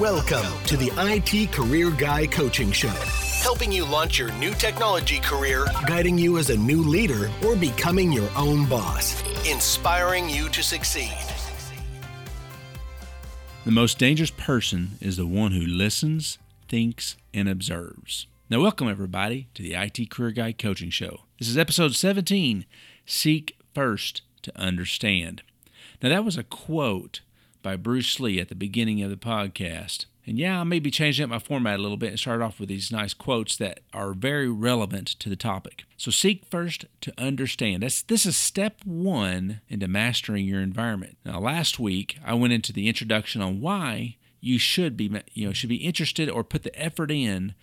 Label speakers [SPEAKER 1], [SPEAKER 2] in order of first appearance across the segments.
[SPEAKER 1] Welcome to the IT Career Guy Coaching Show, helping you launch your new technology career, guiding you as a new leader, or becoming your own boss, inspiring you to succeed.
[SPEAKER 2] The most dangerous person is the one who listens, thinks, and observes. Now, welcome everybody to the IT Career Guy Coaching Show. This is episode 17 Seek First to Understand. Now, that was a quote by Bruce Lee at the beginning of the podcast. And yeah, I may be changing up my format a little bit and start off with these nice quotes that are very relevant to the topic. So seek first to understand. That's, this is step one into mastering your environment. Now, last week I went into the introduction on why you should be you know should be interested or put the effort in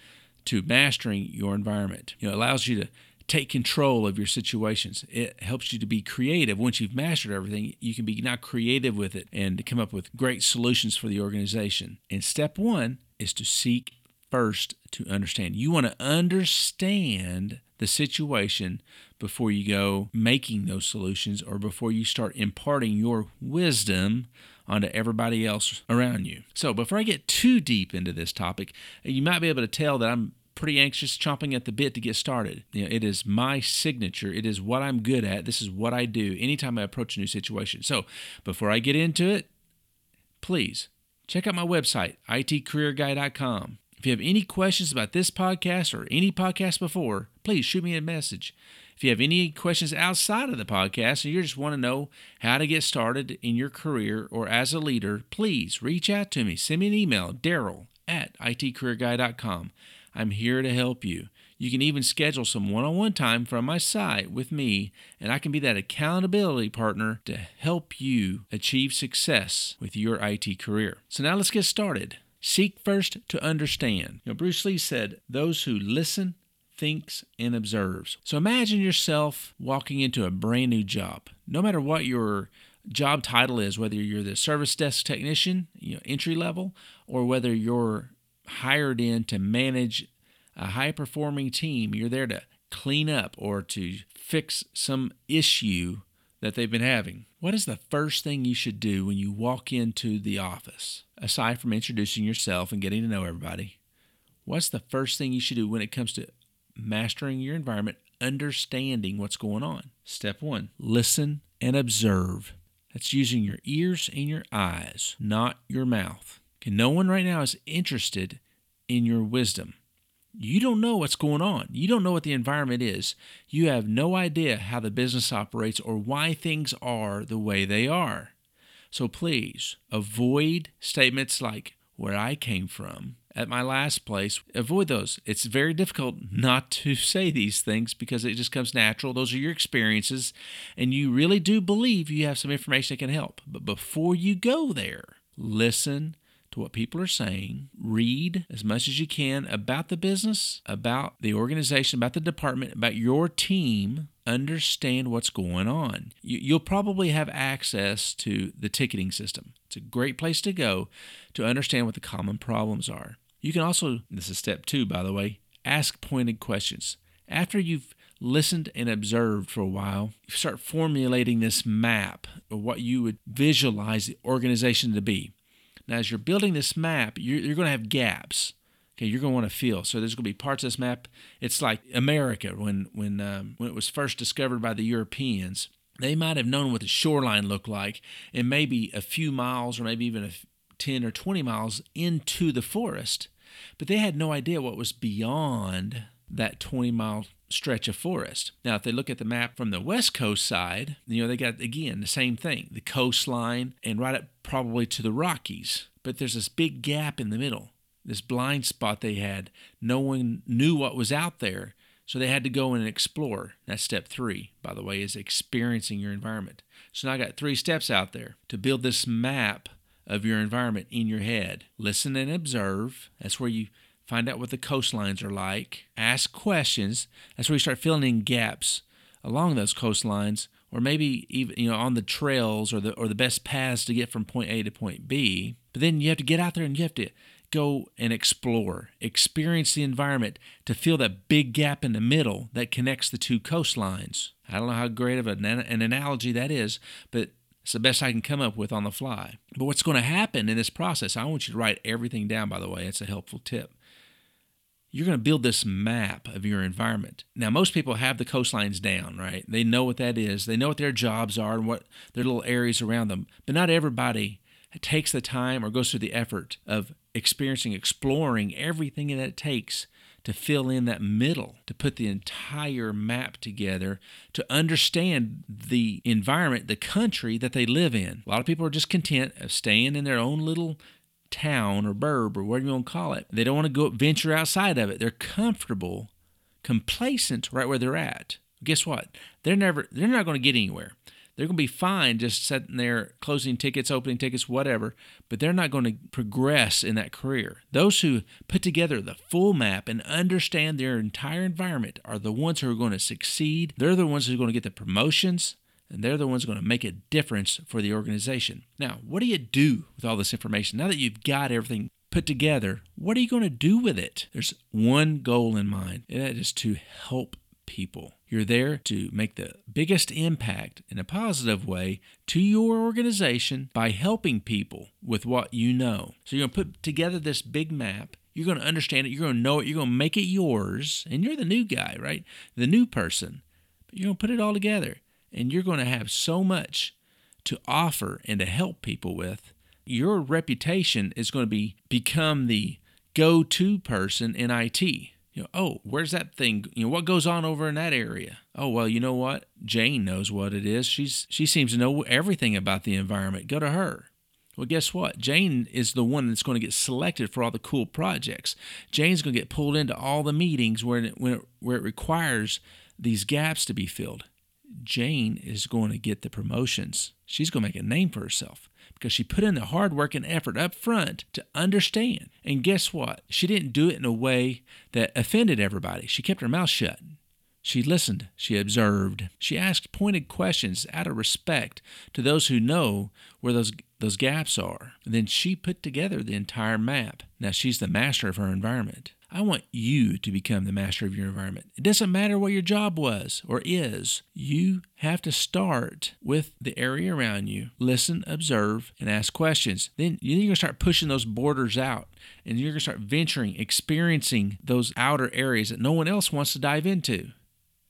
[SPEAKER 2] to mastering your environment. You know, it allows you to take control of your situations. It helps you to be creative. Once you've mastered everything, you can be now creative with it and come up with great solutions for the organization. And step one is to seek first to understand. You want to understand the situation before you go making those solutions or before you start imparting your wisdom onto everybody else around you. So, before I get too deep into this topic, you might be able to tell that I'm pretty anxious, chomping at the bit to get started. You know, it is my signature. It is what I'm good at. This is what I do anytime I approach a new situation. So before I get into it, please check out my website, itcareerguy.com. If you have any questions about this podcast or any podcast before, please shoot me a message. If you have any questions outside of the podcast and you just want to know how to get started in your career or as a leader, please reach out to me. Send me an email, Daryl at itcareerguy.com. I'm here to help you. You can even schedule some one on one time from my site with me, and I can be that accountability partner to help you achieve success with your IT career. So now let's get started. Seek first to understand. You know, Bruce Lee said, Those who listen, thinks, and observes. So imagine yourself walking into a brand new job. No matter what your job title is, whether you're the service desk technician, you know, entry level, or whether you're hired in to manage a high performing team. You're there to clean up or to fix some issue that they've been having. What is the first thing you should do when you walk into the office? Aside from introducing yourself and getting to know everybody, what's the first thing you should do when it comes to mastering your environment, understanding what's going on? Step one listen and observe. That's using your ears and your eyes, not your mouth. Okay, no one right now is interested in your wisdom. You don't know what's going on. You don't know what the environment is. You have no idea how the business operates or why things are the way they are. So please avoid statements like where I came from at my last place. Avoid those. It's very difficult not to say these things because it just comes natural. Those are your experiences, and you really do believe you have some information that can help. But before you go there, listen to what people are saying, read as much as you can about the business, about the organization, about the department, about your team. Understand what's going on. You'll probably have access to the ticketing system. It's a great place to go to understand what the common problems are. You can also, this is step two, by the way, ask pointed questions. After you've listened and observed for a while, start formulating this map of what you would visualize the organization to be. Now, as you're building this map, you're, you're going to have gaps. Okay, you're going to want to feel. So there's going to be parts of this map. It's like America when when um, when it was first discovered by the Europeans. They might have known what the shoreline looked like, and maybe a few miles, or maybe even a 10 or 20 miles into the forest, but they had no idea what was beyond that 20 mile stretch of forest. Now, if they look at the map from the west coast side, you know, they got again the same thing the coastline and right up probably to the Rockies. But there's this big gap in the middle, this blind spot they had. No one knew what was out there. So they had to go in and explore. That's step three, by the way, is experiencing your environment. So now I got three steps out there to build this map of your environment in your head. Listen and observe. That's where you find out what the coastlines are like, ask questions. That's where you start filling in gaps along those coastlines, or maybe even you know on the trails or the or the best paths to get from point A to point B. But then you have to get out there and you have to go and explore, experience the environment to feel that big gap in the middle that connects the two coastlines. I don't know how great of an, an analogy that is, but It's the best I can come up with on the fly. But what's going to happen in this process, I want you to write everything down, by the way. It's a helpful tip. You're going to build this map of your environment. Now, most people have the coastlines down, right? They know what that is. They know what their jobs are and what their little areas around them. But not everybody takes the time or goes through the effort of experiencing, exploring everything that it takes to fill in that middle, to put the entire map together, to understand the environment, the country that they live in. A lot of people are just content of staying in their own little town or burb or whatever you want to call it. They don't want to go venture outside of it. They're comfortable, complacent right where they're at. Guess what? They're never they're not going to get anywhere. They're going to be fine just sitting there closing tickets, opening tickets, whatever, but they're not going to progress in that career. Those who put together the full map and understand their entire environment are the ones who are going to succeed. They're the ones who are going to get the promotions, and they're the ones going to make a difference for the organization. Now, what do you do with all this information? Now that you've got everything put together, what are you going to do with it? There's one goal in mind, and that is to help people. You're there to make the biggest impact in a positive way to your organization by helping people with what you know. So you're going to put together this big map. You're going to understand it. You're going to know it. You're going to make it yours. And you're the new guy, right? The new person. But you're going to put it all together. And you're going to have so much to offer and to help people with. Your reputation is going to be become the go-to person in IT you know, oh, where's that thing? You know, what goes on over in that area? Oh, well, you know what? Jane knows what it is. She's she seems to know everything about the environment. Go to her. Well, guess what? Jane is the one that's going to get selected for all the cool projects. Jane's going to get pulled into all the meetings where it, where it requires these gaps to be filled. Jane is going to get the promotions. She's going to make a name for herself because she put in the hard work and effort up front to understand. And guess what? She didn't do it in a way that offended everybody. She kept her mouth shut. She listened, she observed, she asked pointed questions out of respect to those who know where those, those gaps are. And then she put together the entire map. Now she's the master of her environment. I want you to become the master of your environment. It doesn't matter what your job was or is. You have to start with the area around you. Listen, observe, and ask questions. Then you're going to start pushing those borders out and you're going to start venturing, experiencing those outer areas that no one else wants to dive into.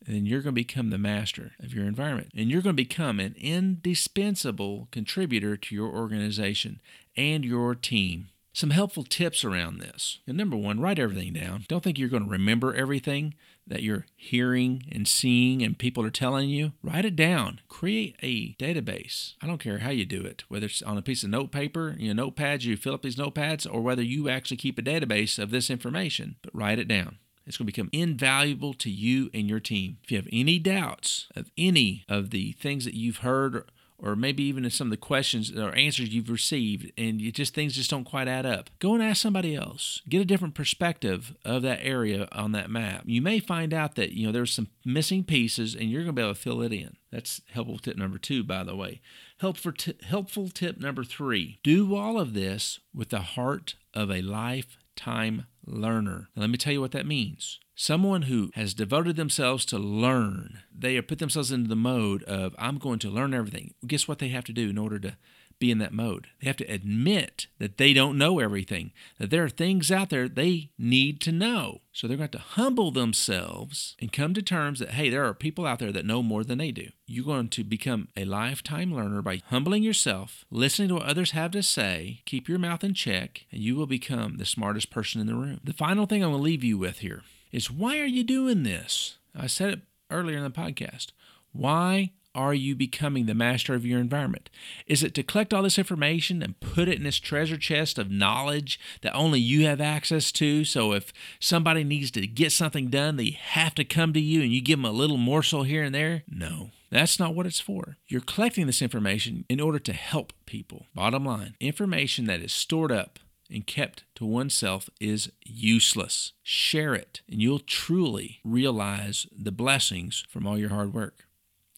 [SPEAKER 2] And then you're going to become the master of your environment. And you're going to become an indispensable contributor to your organization and your team. Some helpful tips around this. And number one, write everything down. Don't think you're going to remember everything that you're hearing and seeing and people are telling you. Write it down. Create a database. I don't care how you do it, whether it's on a piece of note paper, you know, notepads, you fill up these notepads, or whether you actually keep a database of this information, but write it down. It's going to become invaluable to you and your team. If you have any doubts of any of the things that you've heard or maybe even in some of the questions or answers you've received and you just things just don't quite add up. Go and ask somebody else. Get a different perspective of that area on that map. You may find out that you know there's some missing pieces and you're going to be able to fill it in. That's helpful tip number two by the way. Helpful, t- helpful tip number three. Do all of this with the heart of a lifetime learner. Now, let me tell you what that means Someone who has devoted themselves to learn, they have put themselves into the mode of, I'm going to learn everything. Guess what they have to do in order to be in that mode? They have to admit that they don't know everything, that there are things out there they need to know. So they're going to, to humble themselves and come to terms that, hey, there are people out there that know more than they do. You're going to become a lifetime learner by humbling yourself, listening to what others have to say, keep your mouth in check, and you will become the smartest person in the room. The final thing I'm going to leave you with here is why are you doing this? I said it earlier in the podcast. Why are you becoming the master of your environment? Is it to collect all this information and put it in this treasure chest of knowledge that only you have access to? So if somebody needs to get something done, they have to come to you and you give them a little morsel here and there? No. That's not what it's for. You're collecting this information in order to help people. Bottom line, information that is stored up and kept to oneself is useless. Share it, and you'll truly realize the blessings from all your hard work.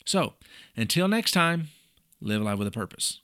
[SPEAKER 2] So, until next time, live life with a purpose.